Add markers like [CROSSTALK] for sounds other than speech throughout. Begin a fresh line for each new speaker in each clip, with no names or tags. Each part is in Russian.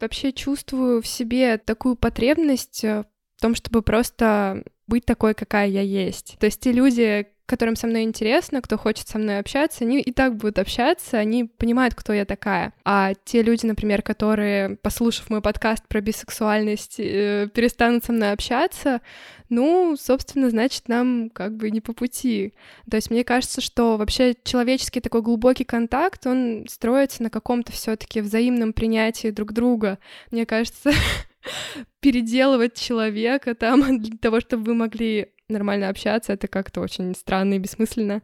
вообще чувствую в себе такую потребность э, в том, чтобы просто быть такой, какая я есть. То есть те люди, которым со мной интересно, кто хочет со мной общаться, они и так будут общаться, они понимают, кто я такая. А те люди, например, которые, послушав мой подкаст про бисексуальность, э, перестанут со мной общаться, ну, собственно, значит, нам как бы не по пути. То есть мне кажется, что вообще человеческий такой глубокий контакт, он строится на каком-то все таки взаимном принятии друг друга. Мне кажется, [LAUGHS] [LAUGHS] переделывать человека там [LAUGHS] для того, чтобы вы могли нормально общаться, это как-то очень странно и бессмысленно.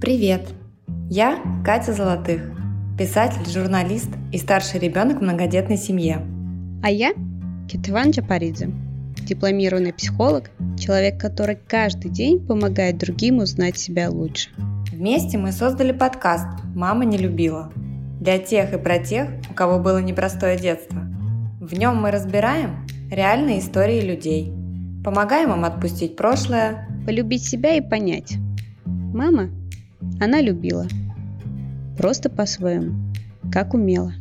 Привет! Я Катя Золотых, писатель, журналист и старший ребенок в многодетной семье.
А я Кетван Джапаридзе, дипломированный психолог, человек, который каждый день помогает другим узнать себя лучше.
Вместе мы создали подкаст «Мама не любила», для тех и про тех, у кого было непростое детство. В нем мы разбираем реальные истории людей, помогаем им отпустить прошлое,
полюбить себя и понять. Мама, она любила. Просто по-своему, как умела.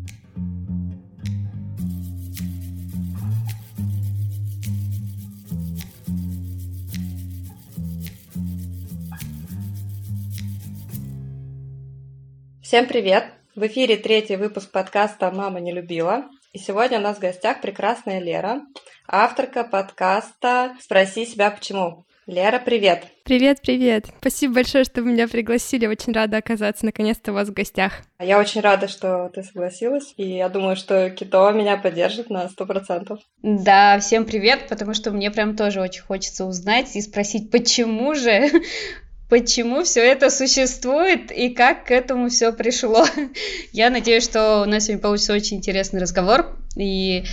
Всем привет! В эфире третий выпуск подкаста «Мама не любила». И сегодня у нас в гостях прекрасная Лера, авторка подкаста «Спроси себя почему». Лера, привет!
Привет, привет! Спасибо большое, что вы меня пригласили. Очень рада оказаться наконец-то у вас в гостях.
Я очень рада, что ты согласилась, и я думаю, что Кито меня поддержит на сто процентов.
Да, всем привет, потому что мне прям тоже очень хочется узнать и спросить, почему же почему все это существует и как к этому все пришло. [LAUGHS] Я надеюсь, что у нас сегодня получится очень интересный разговор, и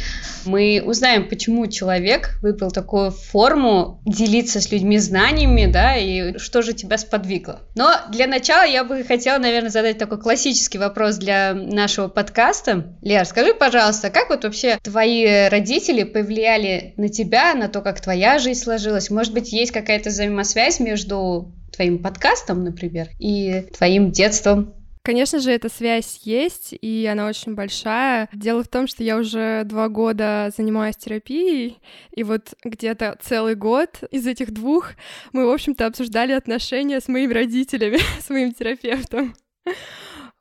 мы узнаем, почему человек выбрал такую форму делиться с людьми знаниями, да, и что же тебя сподвигло. Но для начала я бы хотела, наверное, задать такой классический вопрос для нашего подкаста. Лер, скажи, пожалуйста, как вот вообще твои родители повлияли на тебя, на то, как твоя жизнь сложилась? Может быть, есть какая-то взаимосвязь между твоим подкастом, например, и твоим детством?
Конечно же, эта связь есть, и она очень большая. Дело в том, что я уже два года занимаюсь терапией, и вот где-то целый год из этих двух мы, в общем-то, обсуждали отношения с моими родителями, [LAUGHS] с моим терапевтом.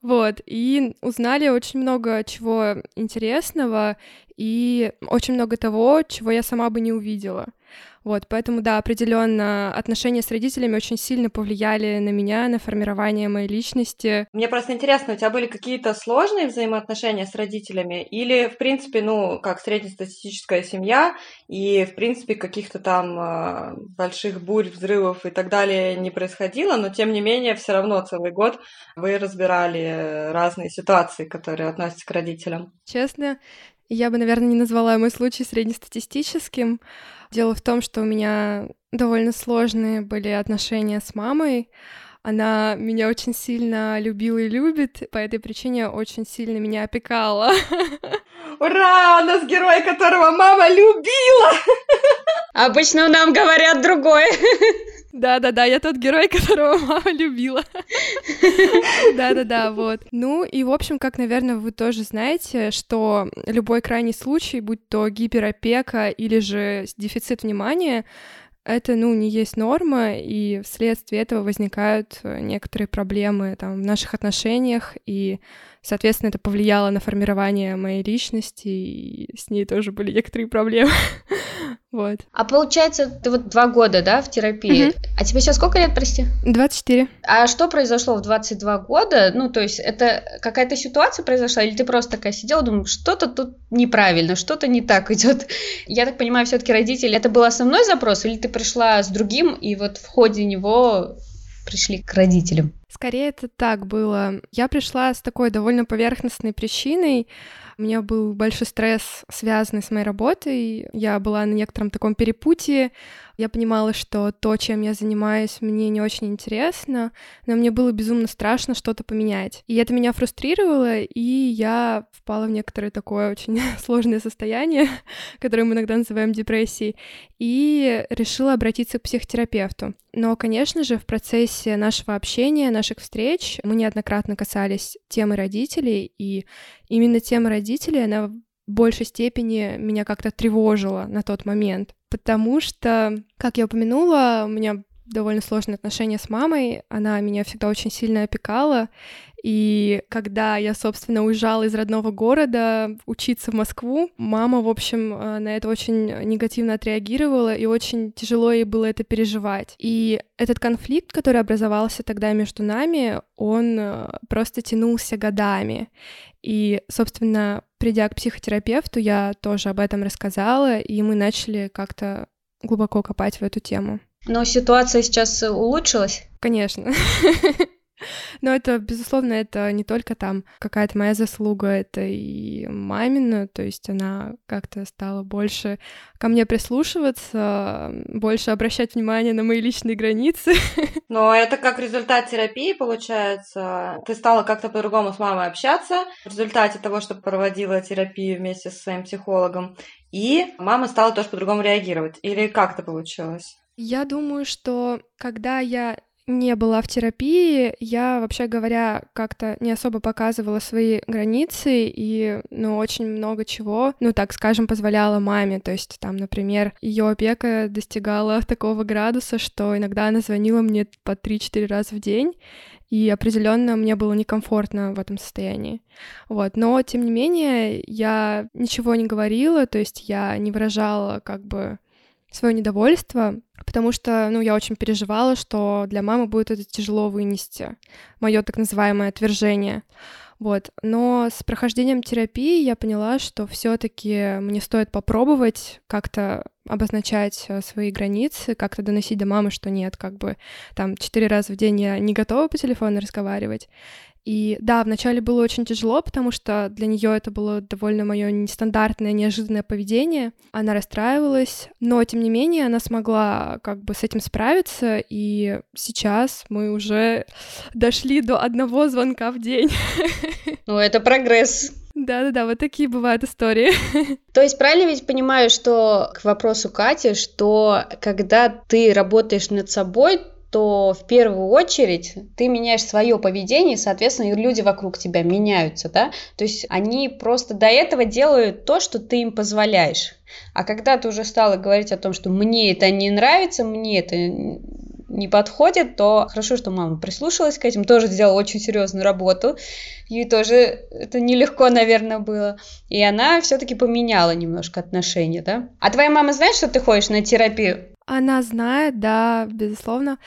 Вот, и узнали очень много чего интересного и очень много того, чего я сама бы не увидела. Вот, поэтому, да, определенно отношения с родителями очень сильно повлияли на меня, на формирование моей личности.
Мне просто интересно, у тебя были какие-то сложные взаимоотношения с родителями? Или, в принципе, ну, как среднестатистическая семья, и, в принципе, каких-то там э, больших бурь, взрывов и так далее не происходило, но, тем не менее, все равно целый год вы разбирали разные ситуации, которые относятся к родителям?
Честно, я бы, наверное, не назвала мой случай среднестатистическим. Дело в том, что у меня довольно сложные были отношения с мамой. Она меня очень сильно любила и любит, по этой причине очень сильно меня опекала. [LAUGHS]
Ура! У нас герой, которого мама любила! [LAUGHS]
Обычно нам говорят другое.
Да-да-да, я тот герой, которого мама любила. [LAUGHS] Да-да-да, вот. Ну и, в общем, как, наверное, вы тоже знаете, что любой крайний случай, будь то гиперопека или же дефицит внимания, это, ну, не есть норма, и вследствие этого возникают некоторые проблемы там в наших отношениях, и Соответственно, это повлияло на формирование моей личности, и с ней тоже были некоторые проблемы. [LAUGHS] вот.
А получается, ты вот два года, да, в терапии? Угу. А тебе сейчас сколько лет, прости?
24.
А что произошло в 22 года? Ну, то есть, это какая-то ситуация произошла, или ты просто такая сидела, думала, что-то тут неправильно, что-то не так [LAUGHS] идет? Я так понимаю, все-таки родители, это был основной запрос, или ты пришла с другим, и вот в ходе него пришли к родителям?
Скорее это так было. Я пришла с такой довольно поверхностной причиной. У меня был большой стресс, связанный с моей работой. Я была на некотором таком перепутье. Я понимала, что то, чем я занимаюсь, мне не очень интересно, но мне было безумно страшно что-то поменять. И это меня фрустрировало, и я впала в некоторое такое очень [LAUGHS] сложное состояние, [LAUGHS] которое мы иногда называем депрессией, и решила обратиться к психотерапевту. Но, конечно же, в процессе нашего общения, наших встреч мы неоднократно касались темы родителей, и именно тема родителей, она в большей степени меня как-то тревожила на тот момент, потому что, как я упомянула, у меня довольно сложные отношения с мамой, она меня всегда очень сильно опекала, и когда я, собственно, уезжала из родного города учиться в Москву, мама, в общем, э, на это очень негативно отреагировала, и очень тяжело ей было это переживать. И этот конфликт, который образовался тогда между нами, он э, просто тянулся годами. И, собственно, придя к психотерапевту, я тоже об этом рассказала, и мы начали как-то глубоко копать в эту тему.
Но ситуация сейчас улучшилась?
Конечно. [LAUGHS] [LAUGHS] Но это, безусловно, это не только там какая-то моя заслуга, это и мамина, то есть она как-то стала больше ко мне прислушиваться, больше обращать внимание на мои личные границы. [LAUGHS]
Но это как результат терапии, получается. Ты стала как-то по-другому с мамой общаться в результате того, что проводила терапию вместе со своим психологом. И мама стала тоже по-другому реагировать. Или как это получилось?
Я думаю, что когда я не была в терапии, я, вообще говоря, как-то не особо показывала свои границы и, ну, очень много чего, ну, так скажем, позволяла маме. То есть, там, например, ее опека достигала такого градуса, что иногда она звонила мне по 3-4 раза в день, и определенно мне было некомфортно в этом состоянии. Вот. Но, тем не менее, я ничего не говорила, то есть я не выражала как бы свое недовольство, потому что, ну, я очень переживала, что для мамы будет это тяжело вынести, мое так называемое отвержение. Вот. Но с прохождением терапии я поняла, что все-таки мне стоит попробовать как-то обозначать э, свои границы, как-то доносить до мамы, что нет, как бы там четыре раза в день я не готова по телефону разговаривать. И да, вначале было очень тяжело, потому что для нее это было довольно мое нестандартное, неожиданное поведение. Она расстраивалась, но тем не менее она смогла как бы с этим справиться, и сейчас мы уже [LAUGHS] дошли до одного звонка в день. [LAUGHS]
Ну, это прогресс.
Да-да-да, вот такие бывают истории. [LAUGHS]
То есть правильно ведь понимаю, что к вопросу Кати, что когда ты работаешь над собой, то в первую очередь ты меняешь свое поведение, и, соответственно, и люди вокруг тебя меняются, да, то есть они просто до этого делают то, что ты им позволяешь. А когда ты уже стала говорить о том, что мне это не нравится, мне это не подходит, то хорошо, что мама прислушалась к этим, тоже сделала очень серьезную работу, ей тоже это нелегко, наверное, было, и она все-таки поменяла немножко отношения, да? А твоя мама знает, что ты ходишь на терапию?
Она знает, да, безусловно.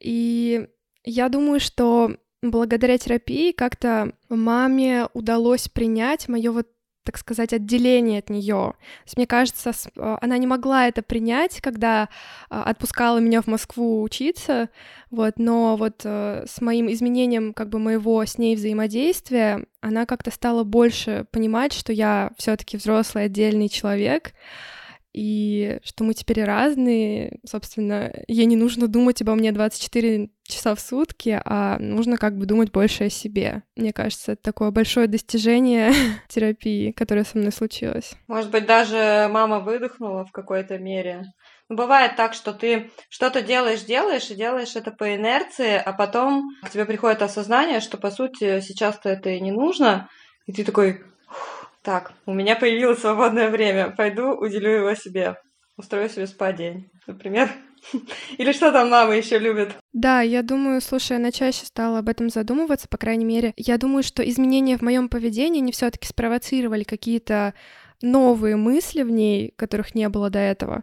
И я думаю, что благодаря терапии как-то маме удалось принять мое вот так сказать, отделение от нее. Мне кажется, э, она не могла это принять, когда э, отпускала меня в Москву учиться, вот, но вот э, с моим изменением как бы моего с ней взаимодействия она как-то стала больше понимать, что я все-таки взрослый отдельный человек, и что мы теперь разные. Собственно, ей не нужно думать обо мне 24 часа в сутки, а нужно как бы думать больше о себе. Мне кажется, это такое большое достижение [LAUGHS] терапии, которое со мной случилось.
Может быть, даже мама выдохнула в какой-то мере. Ну, бывает так, что ты что-то делаешь, делаешь, и делаешь это по инерции, а потом к тебе приходит осознание, что, по сути, сейчас-то это и не нужно, и ты такой, так, у меня появилось свободное время, пойду уделю его себе. Устрою себе спа-день, например. [LAUGHS] Или что там мама еще любит?
Да, я думаю, слушай, она чаще стала об этом задумываться, по крайней мере. Я думаю, что изменения в моем поведении не все-таки спровоцировали какие-то новые мысли в ней, которых не было до этого.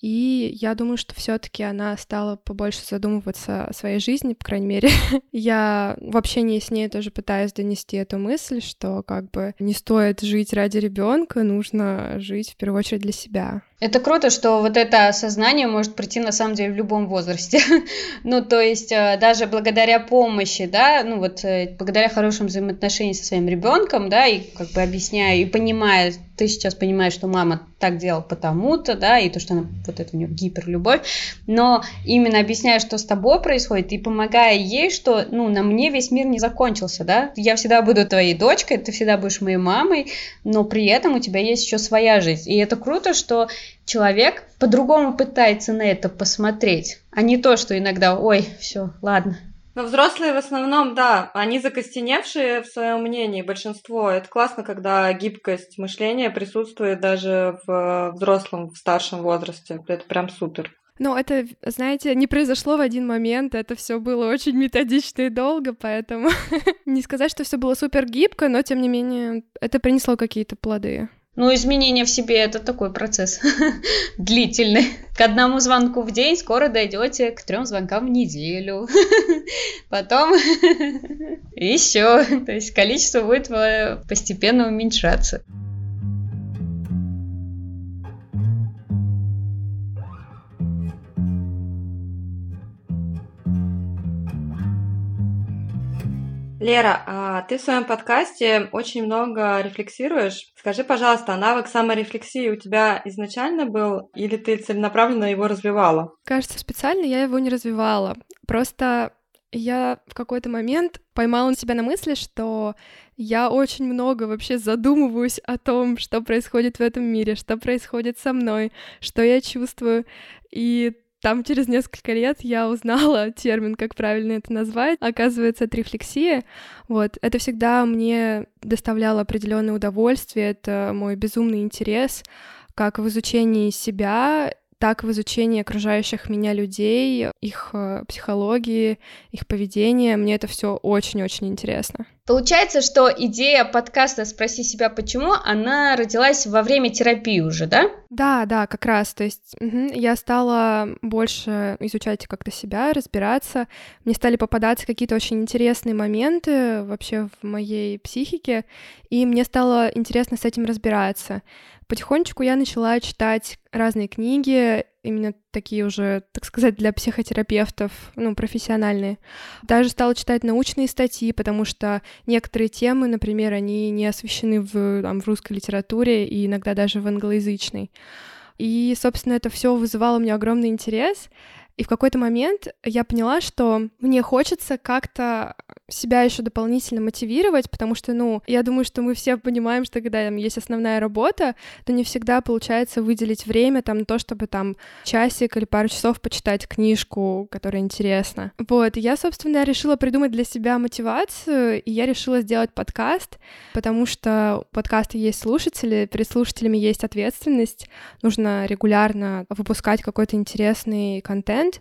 И я думаю, что все-таки она стала побольше задумываться о своей жизни, по крайней мере. [LAUGHS] я в общении с ней тоже пытаюсь донести эту мысль, что как бы не стоит жить ради ребенка, нужно жить в первую очередь для себя.
Это круто, что вот это осознание может прийти на самом деле в любом возрасте. [LAUGHS] ну, то есть э, даже благодаря помощи, да, ну вот э, благодаря хорошим взаимоотношениям со своим ребенком, да, и как бы объясняя и понимая, ты сейчас понимаешь, что мама так делала потому-то, да, и то, что она, вот это у нее гиперлюбовь, но именно объясняя, что с тобой происходит, и помогая ей, что, ну, на мне весь мир не закончился, да, я всегда буду твоей дочкой, ты всегда будешь моей мамой, но при этом у тебя есть еще своя жизнь, и это круто, что человек по-другому пытается на это посмотреть, а не то, что иногда, ой, все, ладно.
Но взрослые в основном, да, они закостеневшие в своем мнении, большинство. Это классно, когда гибкость мышления присутствует даже в взрослом, в старшем возрасте. Это прям супер.
Ну, это, знаете, не произошло в один момент, это все было очень методично и долго, поэтому [LAUGHS] не сказать, что все было супер гибко, но тем не менее это принесло какие-то плоды.
Ну, изменение в себе это такой процесс [LAUGHS] длительный. К одному звонку в день скоро дойдете к трем звонкам в неделю. [LAUGHS] Потом [LAUGHS] еще. То есть количество будет постепенно уменьшаться.
Лера, а ты в своем подкасте очень много рефлексируешь. Скажи, пожалуйста, навык саморефлексии у тебя изначально был или ты целенаправленно его развивала?
Кажется, специально я его не развивала. Просто я в какой-то момент поймала себя на мысли, что я очень много вообще задумываюсь о том, что происходит в этом мире, что происходит со мной, что я чувствую. И там через несколько лет я узнала [LAUGHS] термин, как правильно это назвать. Оказывается, это рефлексия. Вот. Это всегда мне доставляло определенное удовольствие, это мой безумный интерес как в изучении себя так в изучении окружающих меня людей, их э, психологии, их поведения. Мне это все очень-очень интересно.
Получается, что идея подкаста «Спроси себя почему» она родилась во время терапии уже, да?
Да, да, как раз. То есть угу, я стала больше изучать как-то себя, разбираться. Мне стали попадаться какие-то очень интересные моменты вообще в моей психике, и мне стало интересно с этим разбираться. Потихонечку я начала читать разные книги, именно такие уже, так сказать, для психотерапевтов, ну, профессиональные. Даже стала читать научные статьи, потому что некоторые темы, например, они не освещены в, там, в русской литературе и иногда даже в англоязычной. И, собственно, это все вызывало у меня огромный интерес. И в какой-то момент я поняла, что мне хочется как-то себя еще дополнительно мотивировать, потому что, ну, я думаю, что мы все понимаем, что когда там есть основная работа, то не всегда получается выделить время там на то, чтобы там часик или пару часов почитать книжку, которая интересна. Вот, я, собственно, решила придумать для себя мотивацию, и я решила сделать подкаст, потому что у подкаста есть слушатели, перед слушателями есть ответственность, нужно регулярно выпускать какой-то интересный контент,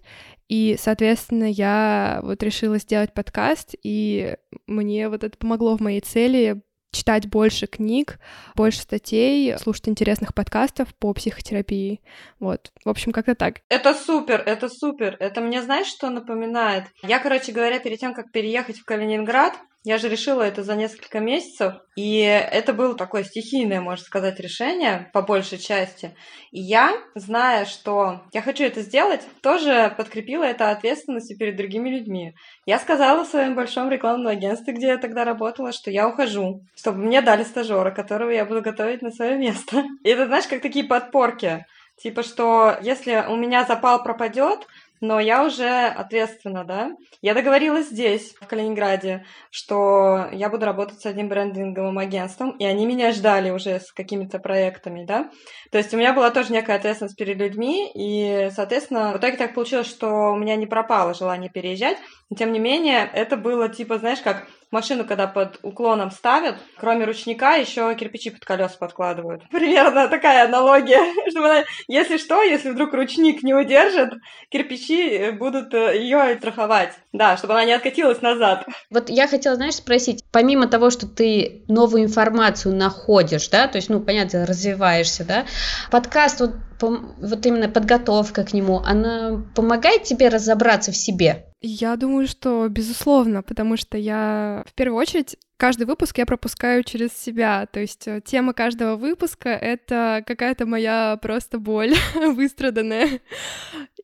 и, соответственно, я вот решила сделать подкаст, и мне вот это помогло в моей цели читать больше книг, больше статей, слушать интересных подкастов по психотерапии. Вот, в общем, как-то так.
Это супер, это супер. Это мне, знаешь, что напоминает? Я, короче говоря, перед тем, как переехать в Калининград, я же решила это за несколько месяцев, и это было такое стихийное, можно сказать, решение по большей части. И я, зная, что я хочу это сделать, тоже подкрепила это ответственностью перед другими людьми. Я сказала в своем большом рекламном агентстве, где я тогда работала, что я ухожу, чтобы мне дали стажера, которого я буду готовить на свое место. [LAUGHS] И это, знаешь, как такие подпорки. Типа, что если у меня запал пропадет, но я уже ответственна, да. Я договорилась здесь, в Калининграде, что я буду работать с одним брендинговым агентством, и они меня ждали уже с какими-то проектами, да. То есть у меня была тоже некая ответственность перед людьми, и, соответственно, в итоге так получилось, что у меня не пропало желание переезжать, но, тем не менее, это было типа, знаешь, как машину, когда под уклоном ставят, кроме ручника, еще кирпичи под колеса подкладывают. Примерно такая аналогия, [LAUGHS] чтобы она, если что, если вдруг ручник не удержит, кирпичи будут э, ее страховать. Да, чтобы она не откатилась назад.
Вот я хотела, знаешь, спросить, помимо того, что ты новую информацию находишь, да, то есть, ну, понятно, развиваешься, да, подкаст вот вот именно подготовка к нему, она помогает тебе разобраться в себе?
Я думаю, что безусловно, потому что я в первую очередь каждый выпуск я пропускаю через себя. То есть э, тема каждого выпуска — это какая-то моя просто боль [LAUGHS] выстраданная.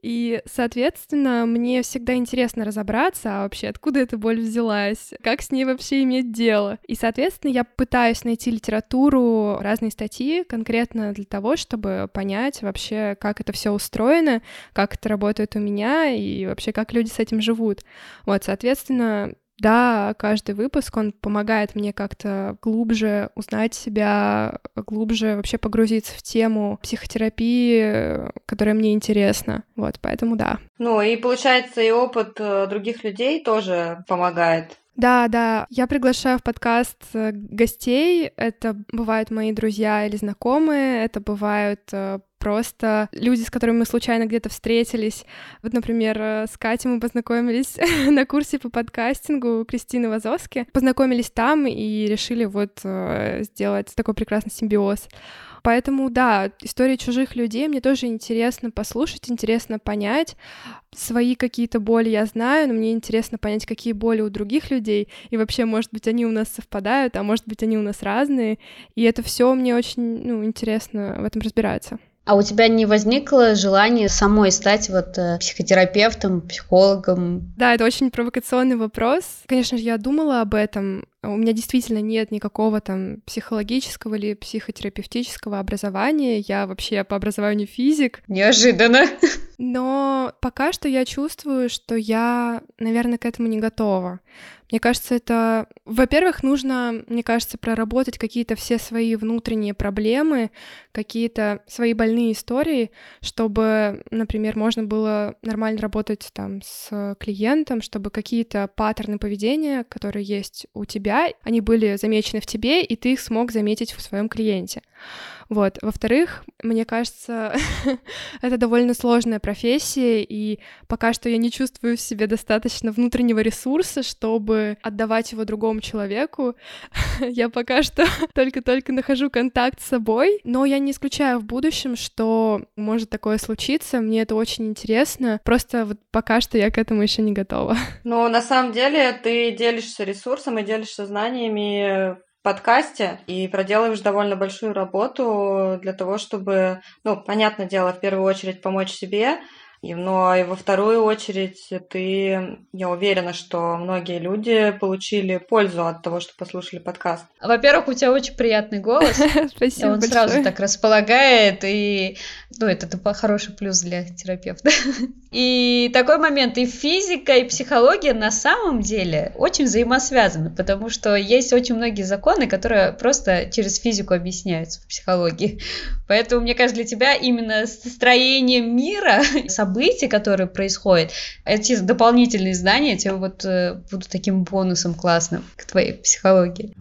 И, соответственно, мне всегда интересно разобраться, а вообще откуда эта боль взялась, как с ней вообще иметь дело. И, соответственно, я пытаюсь найти литературу, разные статьи конкретно для того, чтобы понять вообще, как это все устроено, как это работает у меня и вообще как люди с этим живут. Вот, соответственно, да, каждый выпуск, он помогает мне как-то глубже узнать себя, глубже вообще погрузиться в тему психотерапии, которая мне интересна. Вот, поэтому да.
Ну и получается и опыт э, других людей тоже помогает.
Да, да, я приглашаю в подкаст э, гостей. Это бывают мои друзья или знакомые, это бывают э, просто люди, с которыми мы случайно где-то встретились. Вот, например, э, с Катей мы познакомились [LAUGHS] на курсе по подкастингу Кристины Вазовски. Познакомились там и решили вот сделать такой прекрасный симбиоз. Поэтому, да, истории чужих людей мне тоже интересно послушать, интересно понять. Свои какие-то боли я знаю, но мне интересно понять, какие боли у других людей. И вообще, может быть, они у нас совпадают, а может быть, они у нас разные. И это все мне очень ну, интересно в этом разбираться.
А у тебя не возникло желания самой стать вот э, психотерапевтом, психологом?
Да, это очень провокационный вопрос. Конечно же, я думала об этом. У меня действительно нет никакого там психологического или психотерапевтического образования. Я вообще по образованию физик.
Неожиданно.
Но пока что я чувствую, что я, наверное, к этому не готова. Мне кажется, это, во-первых, нужно, мне кажется, проработать какие-то все свои внутренние проблемы, какие-то свои больные истории, чтобы, например, можно было нормально работать там с клиентом, чтобы какие-то паттерны поведения, которые есть у тебя, они были замечены в тебе, и ты их смог заметить в своем клиенте. Вот. Во-вторых, мне кажется, [LAUGHS] это довольно сложная профессия, и пока что я не чувствую в себе достаточно внутреннего ресурса, чтобы отдавать его другому человеку. [LAUGHS] я пока что [LAUGHS] только-только нахожу контакт с собой, но я не исключаю в будущем, что может такое случиться. Мне это очень интересно. Просто вот пока что я к этому еще не готова.
Ну, на самом деле, ты делишься ресурсом и делишься знаниями подкасте и проделаешь довольно большую работу для того, чтобы, ну, понятное дело, в первую очередь помочь себе, но и во вторую очередь ты, я уверена, что многие люди получили пользу от того, что послушали подкаст.
Во-первых, у тебя очень приятный голос. [LAUGHS]
Спасибо
Он сразу так располагает, и ну, это, это хороший плюс для терапевта. [LAUGHS] И такой момент, и физика, и психология на самом деле очень взаимосвязаны, потому что есть очень многие законы, которые просто через физику объясняются в психологии. Поэтому, мне кажется, для тебя именно строение мира, [LAUGHS] событий, которые происходят, эти дополнительные знания тебе вот э, будут таким бонусом классным к твоей психологии.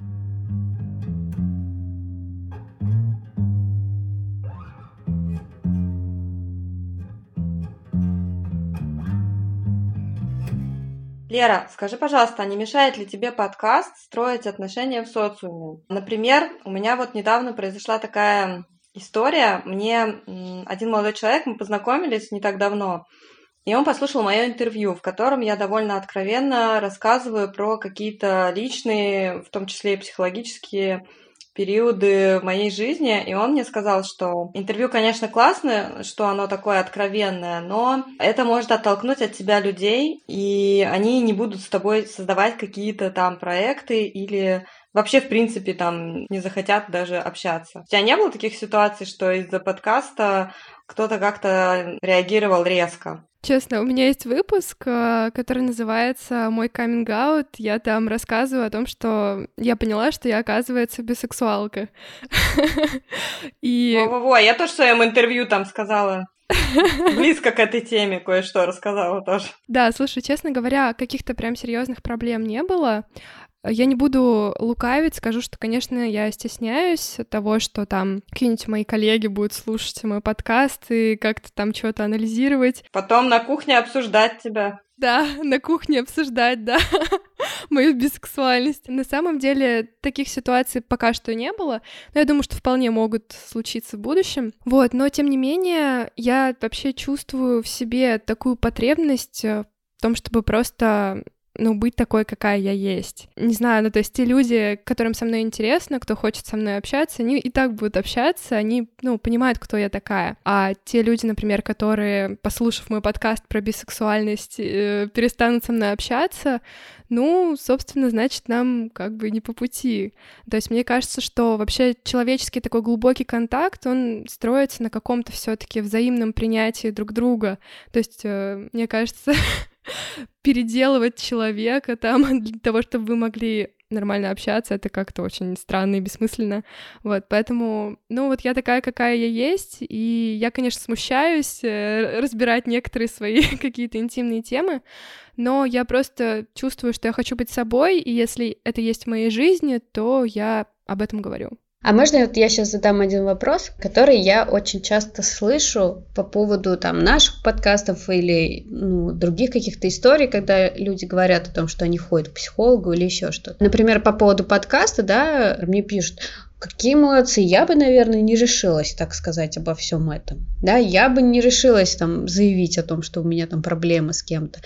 Лера, скажи, пожалуйста, а не мешает ли тебе подкаст строить отношения в социуме? Например, у меня вот недавно произошла такая история. Мне один молодой человек, мы познакомились не так давно, и он послушал мое интервью, в котором я довольно откровенно рассказываю про какие-то личные, в том числе и психологические периоды в моей жизни, и он мне сказал, что интервью, конечно, классное, что оно такое откровенное, но это может оттолкнуть от тебя людей, и они не будут с тобой создавать какие-то там проекты или вообще, в принципе, там не захотят даже общаться. У тебя не было таких ситуаций, что из-за подкаста кто-то как-то реагировал резко?
Честно, у меня есть выпуск, э, который называется «Мой каминг-аут». Я там рассказываю о том, что я поняла, что я, оказывается, бисексуалка. [LAUGHS]
И... Во-во-во, я тоже в своем интервью там сказала. Близко к этой теме кое-что рассказала тоже.
Да, слушай, честно говоря, каких-то прям серьезных проблем не было. Я не буду лукавить, скажу, что, конечно, я стесняюсь того, что там какие-нибудь мои коллеги будут слушать мой подкаст и как-то там что-то анализировать.
Потом на кухне обсуждать тебя.
Да, [LAUGHS] на кухне обсуждать, да, [LAUGHS] мою бисексуальность. На самом деле таких ситуаций пока что не было, но я думаю, что вполне могут случиться в будущем. Вот, но тем не менее, я вообще чувствую в себе такую потребность э, в том, чтобы просто ну, быть такой, какая я есть. Не знаю, ну, то есть те люди, которым со мной интересно, кто хочет со мной общаться, они и так будут общаться, они, ну, понимают, кто я такая. А те люди, например, которые, послушав мой подкаст про бисексуальность, э, перестанут со мной общаться, ну, собственно, значит, нам как бы не по пути. То есть мне кажется, что вообще человеческий такой глубокий контакт, он строится на каком-то все таки взаимном принятии друг друга. То есть, э, мне кажется, [LAUGHS] [LAUGHS] переделывать человека там [LAUGHS] для того, чтобы вы могли нормально общаться, это как-то очень странно и бессмысленно. Вот, поэтому, ну, вот я такая, какая я есть, и я, конечно, смущаюсь э, разбирать некоторые свои [LAUGHS] какие-то интимные темы, но я просто чувствую, что я хочу быть собой, и если это есть в моей жизни, то я об этом говорю.
А можно вот я сейчас задам один вопрос, который я очень часто слышу по поводу там наших подкастов или ну, других каких-то историй, когда люди говорят о том, что они ходят к психологу или еще что-то. Например, по поводу подкаста, да, мне пишут, Какие молодцы, я бы, наверное, не решилась, так сказать, обо всем этом. Да, я бы не решилась там заявить о том, что у меня там проблемы с кем-то.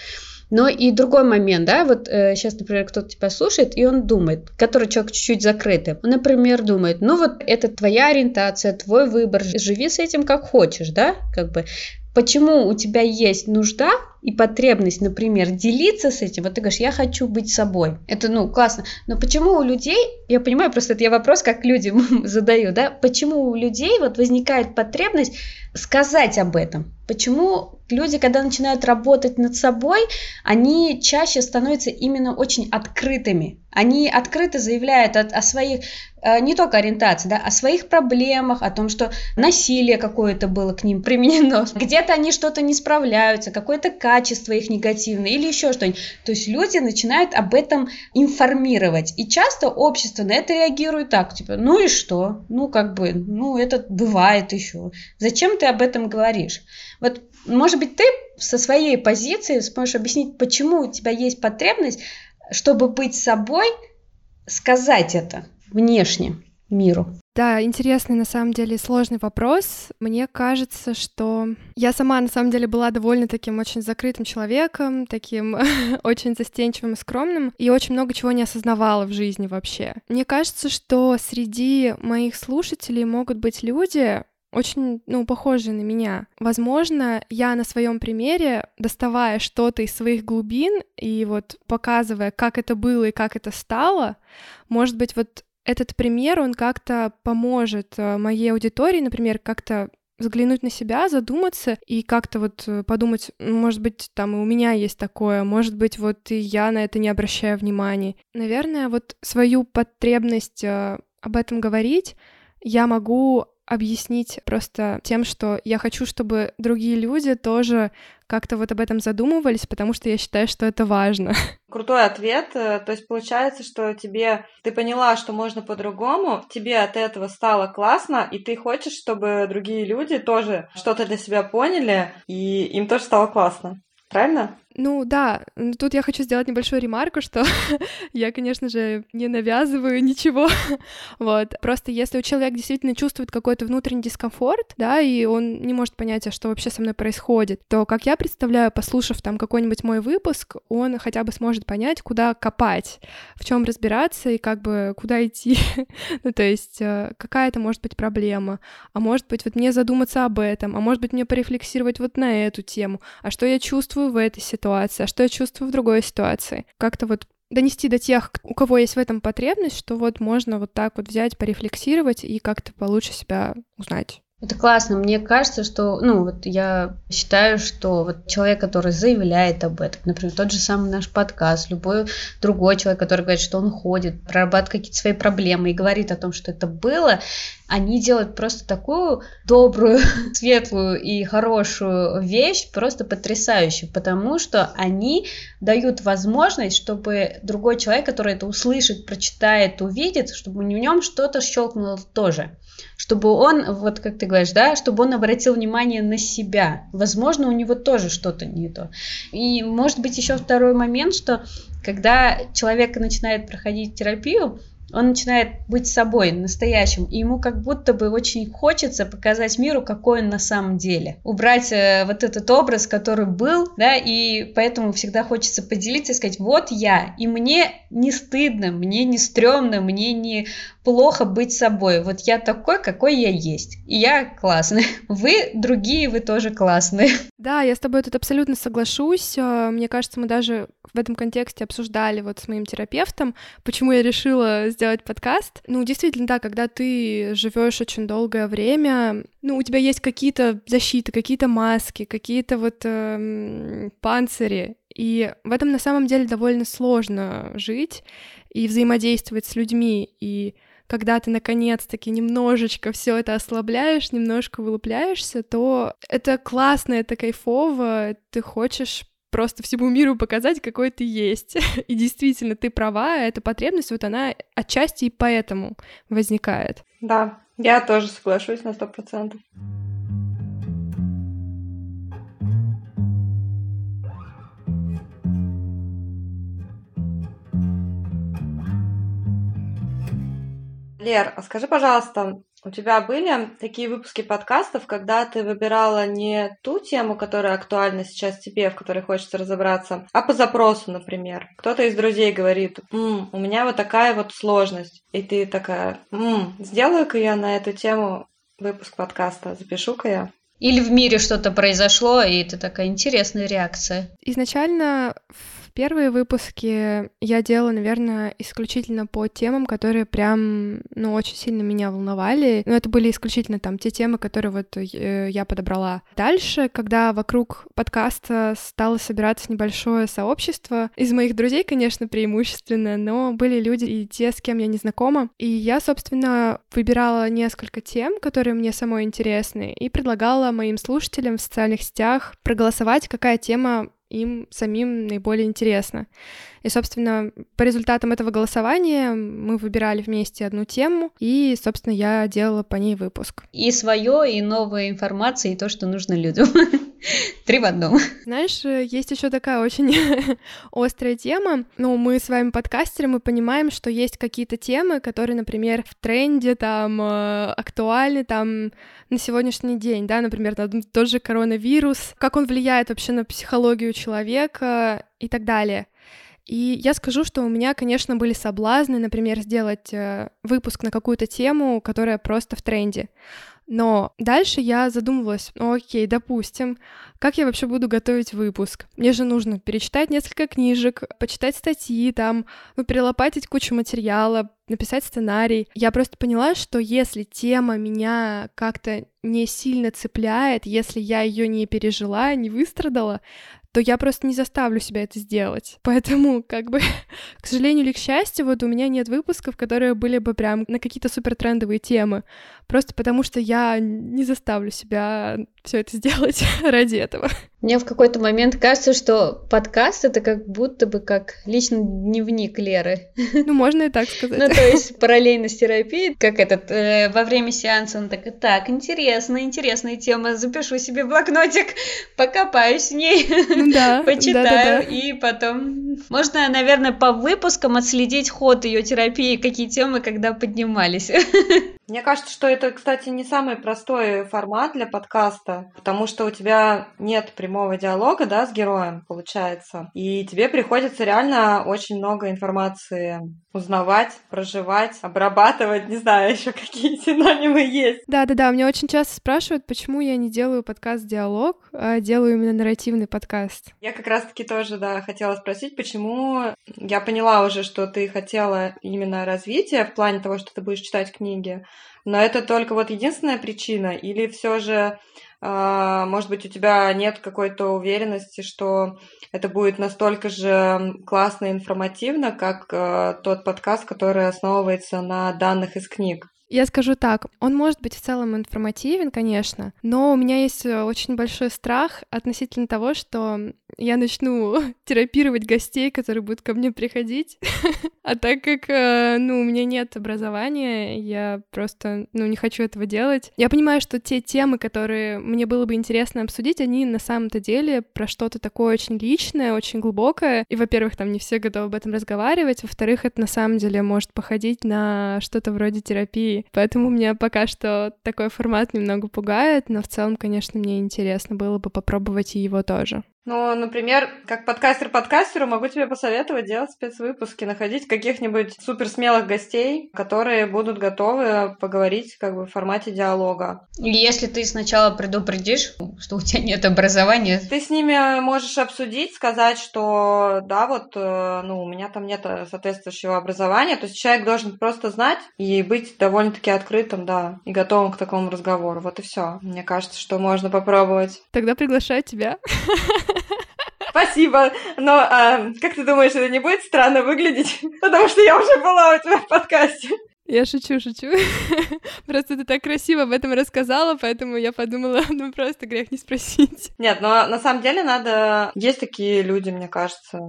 Но и другой момент, да, вот э, сейчас, например, кто-то тебя слушает, и он думает, который человек чуть-чуть закрытый, он, например, думает, ну вот это твоя ориентация, твой выбор, живи с этим как хочешь, да, как бы, почему у тебя есть нужда и потребность, например, делиться с этим, вот ты говоришь, я хочу быть собой, это, ну, классно, но почему у людей, я понимаю, просто это я вопрос, как людям [LAUGHS] задаю, да, почему у людей вот возникает потребность сказать об этом, почему люди, когда начинают работать над собой, они чаще становятся именно очень открытыми. Они открыто заявляют о, о своих, э, не только ориентации, да, о своих проблемах, о том, что насилие какое-то было к ним применено, [LAUGHS] где-то они что-то не справляются, какое-то качество их негативное или еще что-нибудь. То есть люди начинают об этом информировать. И часто общество на это реагирует так, типа, ну и что? Ну как бы, ну это бывает еще. Зачем ты об этом говоришь? Вот может быть, ты со своей позиции сможешь объяснить, почему у тебя есть потребность, чтобы быть собой, сказать это внешне миру.
Да, интересный на самом деле сложный вопрос. Мне кажется, что я сама на самом деле была довольно таким очень закрытым человеком, таким [LAUGHS] очень застенчивым и скромным, и очень много чего не осознавала в жизни вообще. Мне кажется, что среди моих слушателей могут быть люди, очень, ну, похожие на меня. Возможно, я на своем примере, доставая что-то из своих глубин и вот показывая, как это было и как это стало, может быть, вот этот пример, он как-то поможет э, моей аудитории, например, как-то взглянуть на себя, задуматься и как-то вот э, подумать, может быть, там и у меня есть такое, может быть, вот и я на это не обращаю внимания. Наверное, вот свою потребность э, об этом говорить я могу объяснить просто тем, что я хочу, чтобы другие люди тоже как-то вот об этом задумывались, потому что я считаю, что это важно. [LAUGHS]
Крутой ответ. То есть получается, что тебе ты поняла, что можно по-другому, тебе от этого стало классно, и ты хочешь, чтобы другие люди тоже что-то для себя поняли, и им тоже стало классно. Правильно?
Ну да, тут я хочу сделать небольшую ремарку, что [LAUGHS] я, конечно же, не навязываю ничего. [LAUGHS] вот. Просто если у человека действительно чувствует какой-то внутренний дискомфорт, да, и он не может понять, а что вообще со мной происходит, то, как я представляю, послушав там какой-нибудь мой выпуск, он хотя бы сможет понять, куда копать, в чем разбираться и как бы куда идти. [LAUGHS] ну, то есть э, какая это может быть проблема, а может быть вот мне задуматься об этом, а может быть мне порефлексировать вот на эту тему, а что я чувствую в этой ситуации, ситуации, а что я чувствую в другой ситуации. Как-то вот донести до тех, у кого есть в этом потребность, что вот можно вот так вот взять, порефлексировать и как-то получше себя узнать.
Это классно. Мне кажется, что, ну, вот я считаю, что вот человек, который заявляет об этом, например, тот же самый наш подкаст, любой другой человек, который говорит, что он ходит, прорабатывает какие-то свои проблемы и говорит о том, что это было, они делают просто такую добрую, [LAUGHS] светлую и хорошую вещь, просто потрясающую, потому что они дают возможность, чтобы другой человек, который это услышит, прочитает, увидит, чтобы в нем что-то щелкнуло тоже чтобы он, вот как ты говоришь, да, чтобы он обратил внимание на себя. Возможно, у него тоже что-то не то. И может быть еще второй момент, что когда человек начинает проходить терапию, он начинает быть собой, настоящим, и ему как будто бы очень хочется показать миру, какой он на самом деле. Убрать э, вот этот образ, который был, да, и поэтому всегда хочется поделиться и сказать, вот я, и мне не стыдно, мне не стрёмно, мне не плохо быть собой. Вот я такой, какой я есть. Я классный. [LAUGHS] Вы другие, вы тоже классные. [LAUGHS]
Да, я с тобой тут абсолютно соглашусь. Э, мне кажется, мы даже в этом контексте обсуждали вот с моим терапевтом, почему я решила сделать подкаст. Ну, действительно, да, когда ты живешь очень долгое время, ну, у тебя есть какие-то защиты, какие-то маски, какие-то вот э, панцири, и в этом на самом деле довольно сложно жить и взаимодействовать с людьми, и когда ты наконец-таки немножечко все это ослабляешь, немножко вылупляешься, то это классно, это кайфово, ты хочешь просто всему миру показать, какой ты есть. [LAUGHS] И действительно, ты права, эта потребность, вот она отчасти и поэтому возникает.
Да, я тоже соглашусь на сто процентов. Лер, а скажи, пожалуйста, у тебя были такие выпуски подкастов, когда ты выбирала не ту тему, которая актуальна сейчас тебе, в которой хочется разобраться, а по запросу, например. Кто-то из друзей говорит, М, у меня вот такая вот сложность. И ты такая, М, сделаю-ка я на эту тему выпуск подкаста, запишу-ка я.
Или в мире что-то произошло, и это такая интересная реакция.
Изначально Первые выпуски я делала, наверное, исключительно по темам, которые прям, ну, очень сильно меня волновали. Но это были исключительно там те темы, которые вот э, я подобрала. Дальше, когда вокруг подкаста стало собираться небольшое сообщество, из моих друзей, конечно, преимущественно, но были люди и те, с кем я не знакома. И я, собственно, выбирала несколько тем, которые мне самой интересны, и предлагала моим слушателям в социальных сетях проголосовать, какая тема им самим наиболее интересно. И, собственно, по результатам этого голосования мы выбирали вместе одну тему, и, собственно, я делала по ней выпуск.
И свое, и новая информация, и то, что нужно людям. [LAUGHS] Три в одном.
Знаешь, есть еще такая очень [LAUGHS] острая тема. Ну, мы с вами подкастеры, мы понимаем, что есть какие-то темы, которые, например, в тренде, там, э, актуальны, там, на сегодняшний день, да, например, тот же коронавирус, как он влияет вообще на психологию человека и так далее. И я скажу, что у меня, конечно, были соблазны, например, сделать э, выпуск на какую-то тему, которая просто в тренде. Но дальше я задумывалась, ну окей, допустим, как я вообще буду готовить выпуск? Мне же нужно перечитать несколько книжек, почитать статьи, там, ну, перелопатить кучу материала, написать сценарий. Я просто поняла, что если тема меня как-то не сильно цепляет, если я ее не пережила, не выстрадала, то я просто не заставлю себя это сделать. [LAUGHS] Поэтому, как бы, [LAUGHS] к сожалению или к счастью, вот у меня нет выпусков, которые были бы прям на какие-то супер трендовые темы. Просто потому что я не заставлю себя все это сделать [LAUGHS] ради этого.
Мне в какой-то момент кажется, что подкаст это как будто бы как личный дневник Леры.
Ну, можно и так сказать.
Ну, то есть параллельно с терапией, как этот, э, во время сеанса он такой, так, интересная, интересная тема, запишу себе блокнотик, покопаюсь в ней, ну, да, [LAUGHS] почитаю, да, да, да. и потом... Можно, наверное, по выпускам отследить ход ее терапии, какие темы когда поднимались. [LAUGHS]
Мне кажется, что это, кстати, не самый простой формат для подкаста, потому что у тебя нет прямого диалога, да, с героем, получается. И тебе приходится реально очень много информации узнавать, проживать, обрабатывать, не знаю, [LAUGHS] еще какие синонимы есть.
Да-да-да, мне очень часто спрашивают, почему я не делаю подкаст-диалог, а делаю именно нарративный подкаст.
Я как раз-таки тоже, да, хотела спросить, почему я поняла уже, что ты хотела именно развития в плане того, что ты будешь читать книги, но это только вот единственная причина, или все же а, может быть, у тебя нет какой-то уверенности, что это будет настолько же классно и информативно, как э, тот подкаст, который основывается на данных из книг.
Я скажу так, он может быть в целом информативен, конечно, но у меня есть э, очень большой страх относительно того, что я начну [LAUGHS] терапировать гостей, которые будут ко мне приходить. [LAUGHS] А так как, э, ну, у меня нет образования, я просто, ну, не хочу этого делать. Я понимаю, что те темы, которые мне было бы интересно обсудить, они на самом-то деле про что-то такое очень личное, очень глубокое. И, во-первых, там не все готовы об этом разговаривать, во-вторых, это на самом деле может походить на что-то вроде терапии. Поэтому меня пока что такой формат немного пугает, но в целом, конечно, мне интересно было бы попробовать и его тоже.
Ну, например, как подкастер подкастеру могу тебе посоветовать делать спецвыпуски, находить каких-нибудь супер смелых гостей, которые будут готовы поговорить как бы в формате диалога.
Если ты сначала предупредишь, что у тебя нет образования.
Ты с ними можешь обсудить, сказать, что да, вот, э, ну, у меня там нет соответствующего образования. То есть человек должен просто знать и быть довольно-таки открытым, да, и готовым к такому разговору. Вот и все. Мне кажется, что можно попробовать.
Тогда приглашаю тебя. [LAUGHS]
Спасибо. Но а, как ты думаешь, это не будет странно выглядеть? [LAUGHS] Потому что я уже была у тебя в подкасте.
Я шучу, шучу. [LAUGHS] Просто ты так красиво об этом рассказала, поэтому я подумала, [LAUGHS] ну просто грех не спросить.
Нет, но на самом деле надо... Есть такие люди, мне кажется.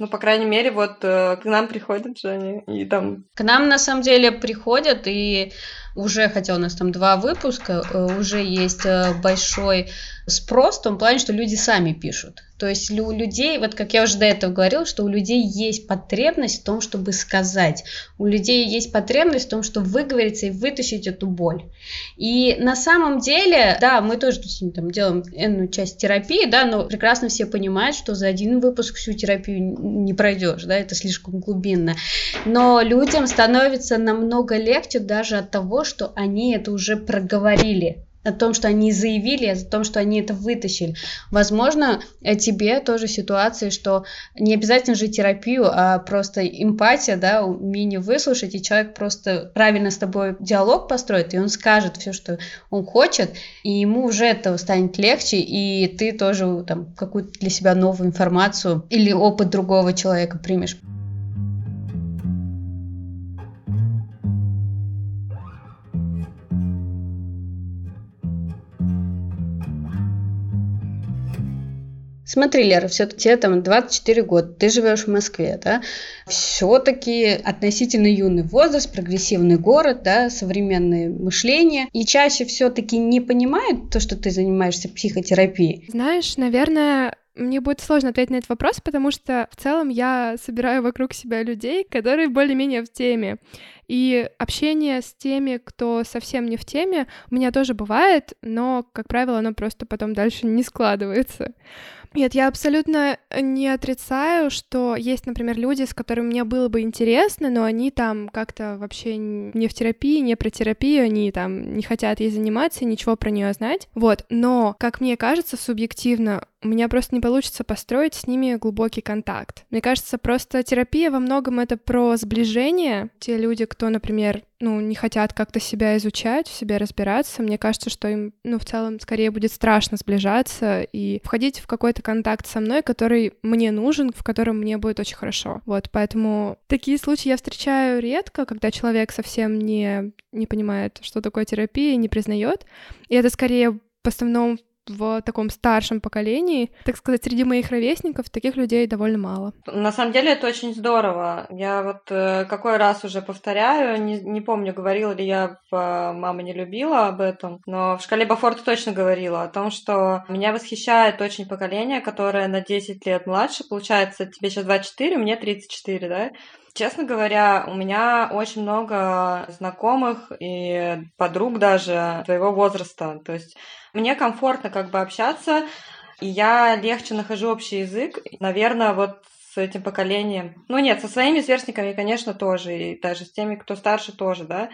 Ну, по крайней мере, вот э, к нам приходят же они, и там...
К нам, на самом деле, приходят, и уже, хотя у нас там два выпуска, э, уже есть э, большой спрос в том плане, что люди сами пишут. То есть у людей, вот как я уже до этого говорила, что у людей есть потребность в том, чтобы сказать. У людей есть потребность в том, чтобы выговориться и вытащить эту боль. И на самом деле, да, мы тоже там, делаем энную часть терапии, да, но прекрасно все понимают, что за один выпуск всю терапию не пройдешь, да, это слишком глубинно. Но людям становится намного легче даже от того, что они это уже проговорили о том, что они заявили, о том, что они это вытащили. Возможно, э, тебе тоже ситуации, что не обязательно же терапию, а просто эмпатия, да, умение выслушать, и человек просто правильно с тобой диалог построит, и он скажет все, что он хочет, и ему уже это станет легче, и ты тоже там какую-то для себя новую информацию или опыт другого человека примешь. Смотри, Лера, все-таки тебе там 24 года, ты живешь в Москве, да? Все-таки относительно юный возраст, прогрессивный город, да, современное мышление. И чаще все-таки не понимают то, что ты занимаешься психотерапией.
Знаешь, наверное, мне будет сложно ответить на этот вопрос, потому что в целом я собираю вокруг себя людей, которые более-менее в теме. И общение с теми, кто совсем не в теме, у меня тоже бывает, но, как правило, оно просто потом дальше не складывается. Нет, я абсолютно не отрицаю, что есть, например, люди, с которыми мне было бы интересно, но они там как-то вообще не в терапии, не про терапию, они там не хотят ей заниматься, ничего про нее знать. Вот, но, как мне кажется, субъективно, у меня просто не получится построить с ними глубокий контакт. Мне кажется, просто терапия во многом это про сближение. Те люди, кто, например, ну, не хотят как-то себя изучать, в себе разбираться, мне кажется, что им, ну, в целом, скорее будет страшно сближаться и входить в какой-то контакт со мной, который мне нужен, в котором мне будет очень хорошо. Вот, поэтому такие случаи я встречаю редко, когда человек совсем не, не понимает, что такое терапия, не признает. И это скорее в основном в таком старшем поколении, так сказать, среди моих ровесников таких людей довольно мало.
На самом деле это очень здорово. Я вот э, какой раз уже повторяю, не, не помню, говорила ли я в э, «Мама не любила» об этом, но в шкале Бафорта точно говорила о том, что меня восхищает очень поколение, которое на 10 лет младше, получается, тебе сейчас 24, мне 34, да? Честно говоря, у меня очень много знакомых и подруг даже твоего возраста. То есть мне комфортно как бы общаться, и я легче нахожу общий язык. Наверное, вот с этим поколением. Ну нет, со своими сверстниками, конечно, тоже, и даже с теми, кто старше, тоже, да.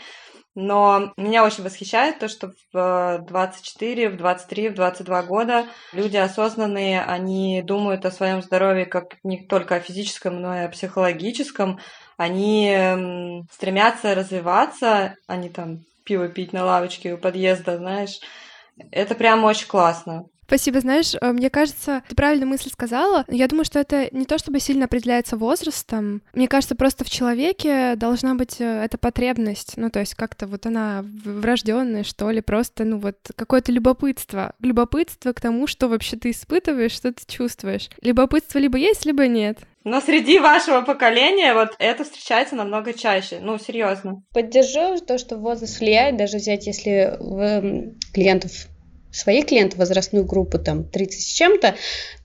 Но меня очень восхищает то, что в 24, в 23, в 22 года люди осознанные, они думают о своем здоровье как не только о физическом, но и о психологическом. Они стремятся развиваться, они там пиво пить на лавочке у подъезда, знаешь. Это прям очень классно.
Спасибо. Знаешь, э, мне кажется, ты правильно мысль сказала. Я думаю, что это не то чтобы сильно определяется возрастом. Мне кажется, просто в человеке должна быть э, эта потребность. Ну, то есть как-то вот она врожденная, что ли, просто, ну, вот какое-то любопытство. Любопытство к тому, что вообще ты испытываешь, что ты чувствуешь. Любопытство либо есть, либо нет.
Но среди вашего поколения вот это встречается намного чаще. Ну, серьезно.
Поддержу то, что возраст влияет, даже взять, если в клиентов своих клиентов возрастную группу там 30 с чем-то,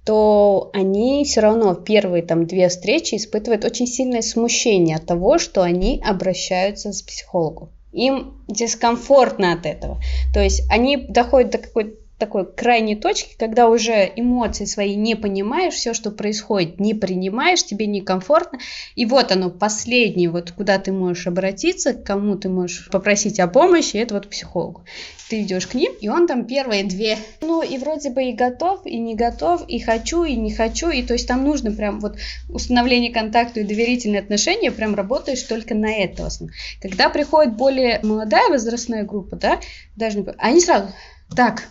то они все равно первые там две встречи испытывают очень сильное смущение от того, что они обращаются с психологом. Им дискомфортно от этого. То есть они доходят до какой-то такой крайней точки, когда уже эмоции свои не понимаешь, все, что происходит, не принимаешь, тебе некомфортно. И вот оно, последнее, вот куда ты можешь обратиться, к кому ты можешь попросить о помощи, это вот психологу. Ты идешь к ним, и он там первые две. Ну, и вроде бы и готов, и не готов, и хочу, и не хочу. И то есть там нужно прям вот установление контакта и доверительные отношения, прям работаешь только на это основном. Когда приходит более молодая возрастная группа, да, даже не... Они сразу, так,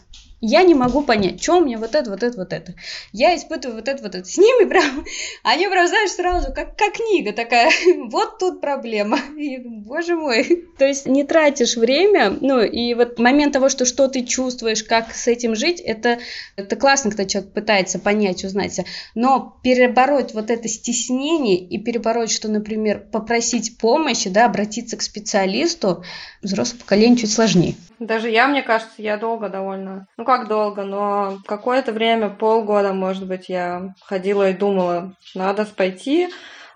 я не могу понять, что у меня вот это, вот это, вот это. Я испытываю вот это, вот это. С ними прям, [LAUGHS] они прям, знаешь, сразу, как, как книга такая, [LAUGHS] вот тут проблема. [LAUGHS] И, боже мой. То есть не тратишь время, ну, и вот момент того, что что ты чувствуешь, как с этим жить, это, это классно, когда человек пытается понять, узнать. Но перебороть вот это стеснение и перебороть, что, например, попросить помощи, да, обратиться к специалисту, взрослому поколению чуть сложнее.
Даже я, мне кажется, я долго довольно, ну как долго, но какое-то время, полгода, может быть, я ходила и думала, надо пойти,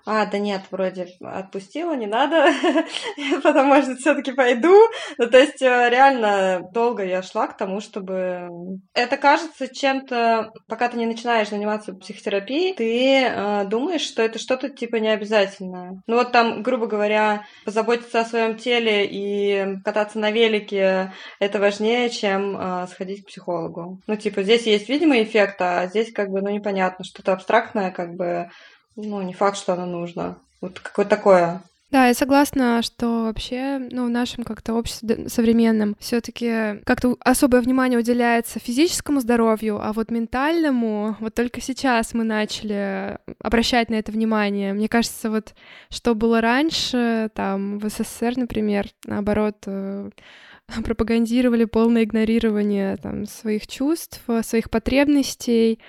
а, да нет, вроде отпустила, не надо, [LAUGHS] потом, может, все таки пойду. Ну, то есть, э, реально, долго я шла к тому, чтобы... Это кажется чем-то, пока ты не начинаешь заниматься психотерапией, ты э, думаешь, что это что-то типа необязательное. Ну, вот там, грубо говоря, позаботиться о своем теле и кататься на велике, это важнее, чем э, сходить к психологу. Ну, типа, здесь есть видимый эффект, а здесь как бы, ну, непонятно, что-то абстрактное, как бы ну, не факт, что оно нужно. Вот какое-то такое
да, я согласна, что вообще, ну, в нашем как-то обществе современном все таки как-то особое внимание уделяется физическому здоровью, а вот ментальному вот только сейчас мы начали обращать на это внимание. Мне кажется, вот что было раньше, там, в СССР, например, наоборот, э, [LAUGHS] пропагандировали полное игнорирование там, своих чувств, своих потребностей,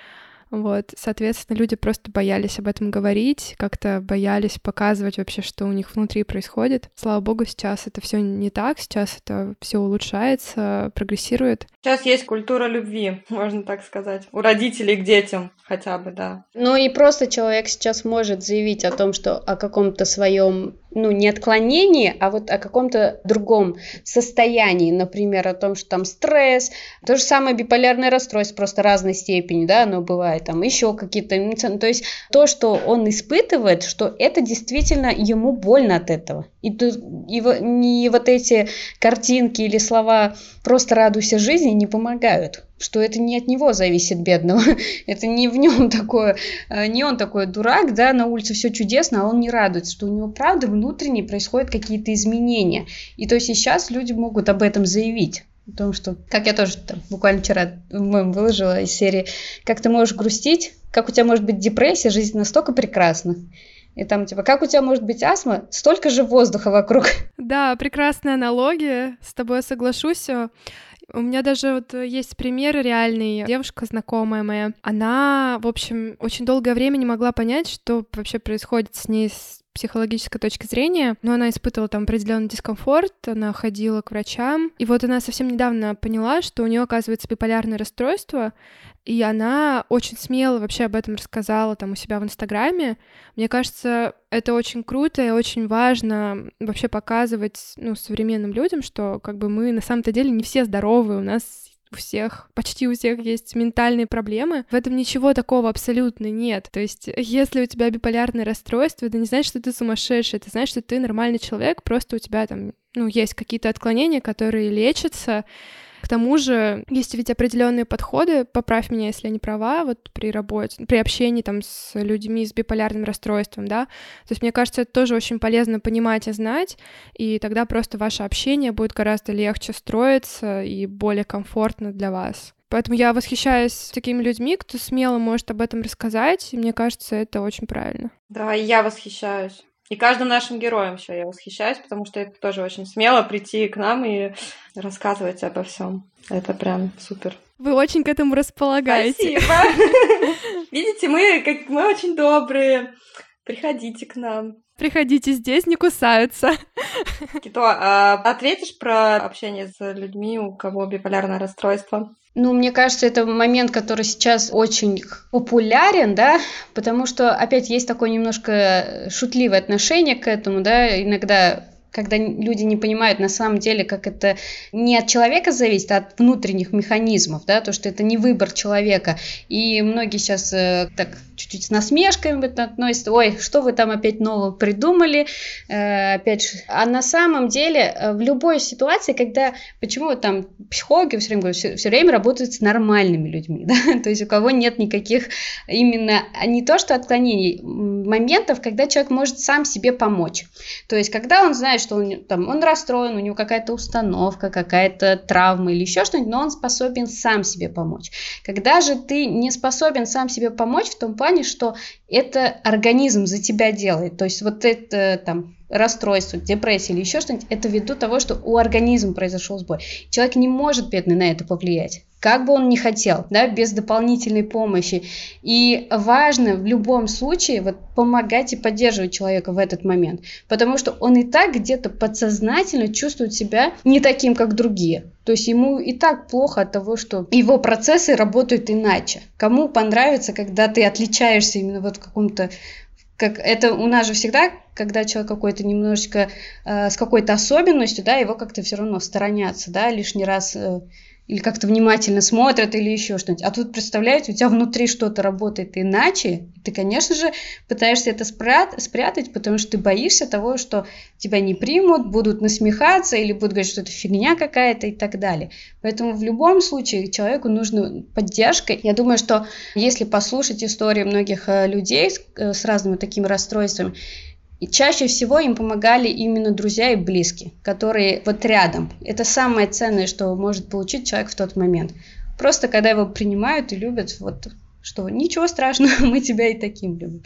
вот, соответственно, люди просто боялись об этом говорить, как-то боялись показывать вообще, что у них внутри происходит. Слава богу, сейчас это все не так, сейчас это все улучшается, прогрессирует.
Сейчас есть культура любви, можно так сказать, у родителей к детям хотя бы, да.
Ну и просто человек сейчас может заявить о том, что о каком-то своем ну, не отклонении, а вот о каком-то другом состоянии, например, о том, что там стресс, то же самое биполярное расстройство, просто разной степени, да, оно бывает, там еще какие-то, то есть то, что он испытывает, что это действительно ему больно от этого. И, и не вот эти картинки или слова «просто радуйся жизни» не помогают что это не от него зависит бедного, [LAUGHS] это не в нем такое, э, не он такой дурак, да, на улице все чудесно, а он не радуется, что у него правда внутренне происходят какие-то изменения. И то есть сейчас люди могут об этом заявить. О том, что, как я тоже там, буквально вчера выложила из серии, как ты можешь грустить, как у тебя может быть депрессия, жизнь настолько прекрасна. И там, типа, как у тебя может быть астма? Столько же воздуха вокруг.
Да, прекрасная аналогия, с тобой соглашусь. У меня даже вот есть пример реальный. Девушка знакомая моя, она, в общем, очень долгое время не могла понять, что вообще происходит с ней с психологической точки зрения, но она испытывала там определенный дискомфорт, она ходила к врачам, и вот она совсем недавно поняла, что у нее оказывается биполярное расстройство, и она очень смело вообще об этом рассказала там у себя в Инстаграме. Мне кажется, это очень круто и очень важно вообще показывать ну, современным людям, что как бы мы на самом-то деле не все здоровы, у нас у всех, почти у всех есть ментальные проблемы. В этом ничего такого абсолютно нет. То есть, если у тебя биполярное расстройство, это не значит, что ты сумасшедший, это значит, что ты нормальный человек, просто у тебя там, ну, есть какие-то отклонения, которые лечатся, к тому же есть ведь определенные подходы, поправь меня, если я не права, вот при работе, при общении там с людьми с биполярным расстройством, да. То есть мне кажется, это тоже очень полезно понимать и знать, и тогда просто ваше общение будет гораздо легче строиться и более комфортно для вас. Поэтому я восхищаюсь такими людьми, кто смело может об этом рассказать, и мне кажется, это очень правильно.
Да, и я восхищаюсь. И каждым нашим героем еще я восхищаюсь, потому что это тоже очень смело прийти к нам и рассказывать обо всем. Это прям супер.
Вы очень к этому располагаете.
Спасибо. [LAUGHS] Видите, мы, как, мы очень добрые. Приходите к нам.
Приходите здесь, не кусаются.
Кито, а ответишь про общение с людьми, у кого биполярное расстройство?
Ну, мне кажется, это момент, который сейчас очень популярен, да, потому что, опять, есть такое немножко шутливое отношение к этому, да, иногда когда люди не понимают на самом деле, как это не от человека зависит, а от внутренних механизмов, да, то, что это не выбор человека. И многие сейчас э, так чуть-чуть с насмешками относятся, ой, что вы там опять нового придумали, э, опять А на самом деле э, в любой ситуации, когда, почему там психологи все время, все, все время работают с нормальными людьми, [LAUGHS] да, то есть у кого нет никаких именно, а не то, что отклонений, моментов, когда человек может сам себе помочь. То есть когда он знает, что он, там, он расстроен, у него какая-то установка, какая-то травма или еще что-нибудь, но он способен сам себе помочь. Когда же ты не способен сам себе помочь в том плане, что это организм за тебя делает, то есть вот это там расстройство, депрессия или еще что-нибудь, это ввиду того, что у организма произошел сбой. Человек не может, бедный, на это повлиять как бы он ни хотел, да, без дополнительной помощи. И важно в любом случае вот помогать и поддерживать человека в этот момент, потому что он и так где-то подсознательно чувствует себя не таким, как другие. То есть ему и так плохо от того, что его процессы работают иначе. Кому понравится, когда ты отличаешься именно вот в каком-то как это у нас же всегда, когда человек какой-то немножечко э, с какой-то особенностью, да, его как-то все равно сторонятся, да, лишний раз э, или как-то внимательно смотрят, или еще что-нибудь. А тут, представляете, у тебя внутри что-то работает иначе, ты, конечно же, пытаешься это спрят- спрятать, потому что ты боишься того, что тебя не примут, будут насмехаться, или будут говорить, что это фигня какая-то и так далее. Поэтому в любом случае человеку нужна поддержка. Я думаю, что если послушать истории многих э, людей э, с разными такими расстройствами, и чаще всего им помогали именно друзья и близкие, которые вот рядом. Это самое ценное, что может получить человек в тот момент. Просто когда его принимают и любят, вот что ничего страшного, [LAUGHS] мы тебя и таким любим.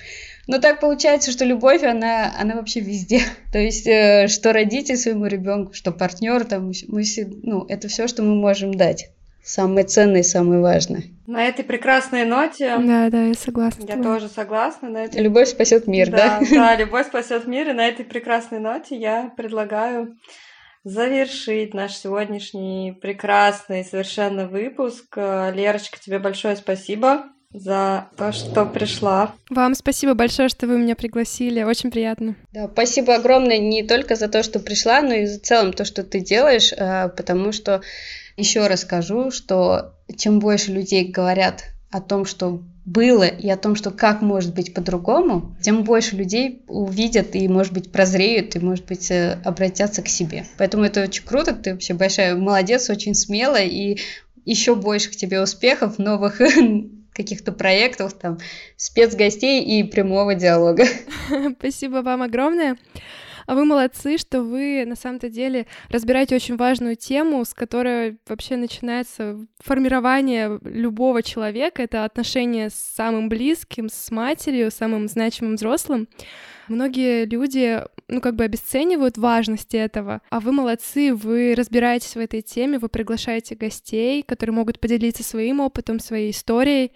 Но так получается, что любовь, она, она вообще везде. [LAUGHS] То есть, э, что родитель своему ребенку, что партнер, там, мы ну, это все, что мы можем дать самое ценное и самое важное.
На этой прекрасной ноте.
Да, да, я согласна.
Я тоже согласна. На этой...
Любовь спасет мир,
да? Да, да, [LAUGHS] любовь спасет мир. И на этой прекрасной ноте я предлагаю завершить наш сегодняшний прекрасный совершенно выпуск. Лерочка, тебе большое спасибо за то, что пришла.
Вам спасибо большое, что вы меня пригласили. Очень приятно.
Да, спасибо огромное не только за то, что пришла, но и за целом то, что ты делаешь, а, потому что еще раз скажу, что чем больше людей говорят о том, что было, и о том, что как может быть по-другому, тем больше людей увидят и, может быть, прозреют, и, может быть, э, обратятся к себе. Поэтому это очень круто, ты вообще большая молодец, очень смелая, и еще больше к тебе успехов, новых [LAUGHS] каких-то проектов, там, спецгостей и прямого диалога. [LAUGHS] [LAUGHS]
Спасибо вам огромное. А вы молодцы, что вы на самом-то деле разбираете очень важную тему, с которой вообще начинается формирование любого человека. Это отношения с самым близким, с матерью, самым значимым взрослым. Многие люди, ну, как бы обесценивают важность этого, а вы молодцы, вы разбираетесь в этой теме, вы приглашаете гостей, которые могут поделиться своим опытом, своей историей,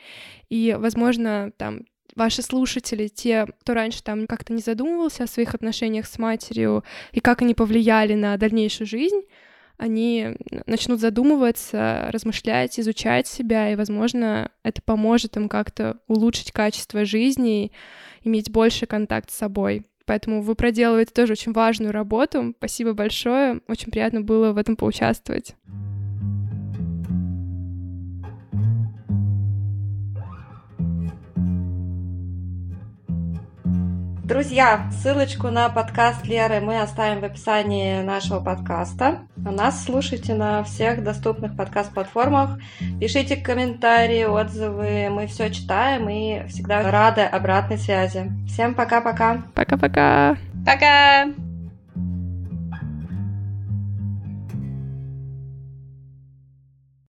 и, возможно, там ваши слушатели, те, кто раньше там как-то не задумывался о своих отношениях с матерью и как они повлияли на дальнейшую жизнь, они начнут задумываться, размышлять, изучать себя, и, возможно, это поможет им как-то улучшить качество жизни иметь больше контакт с собой. Поэтому вы проделываете тоже очень важную работу. Спасибо большое. Очень приятно было в этом поучаствовать.
Друзья, ссылочку на подкаст Леры мы оставим в описании нашего подкаста. А нас слушайте на всех доступных подкаст-платформах. Пишите комментарии, отзывы. Мы все читаем и всегда рады обратной связи. Всем пока-пока.
Пока-пока.
Пока! -пока. пока.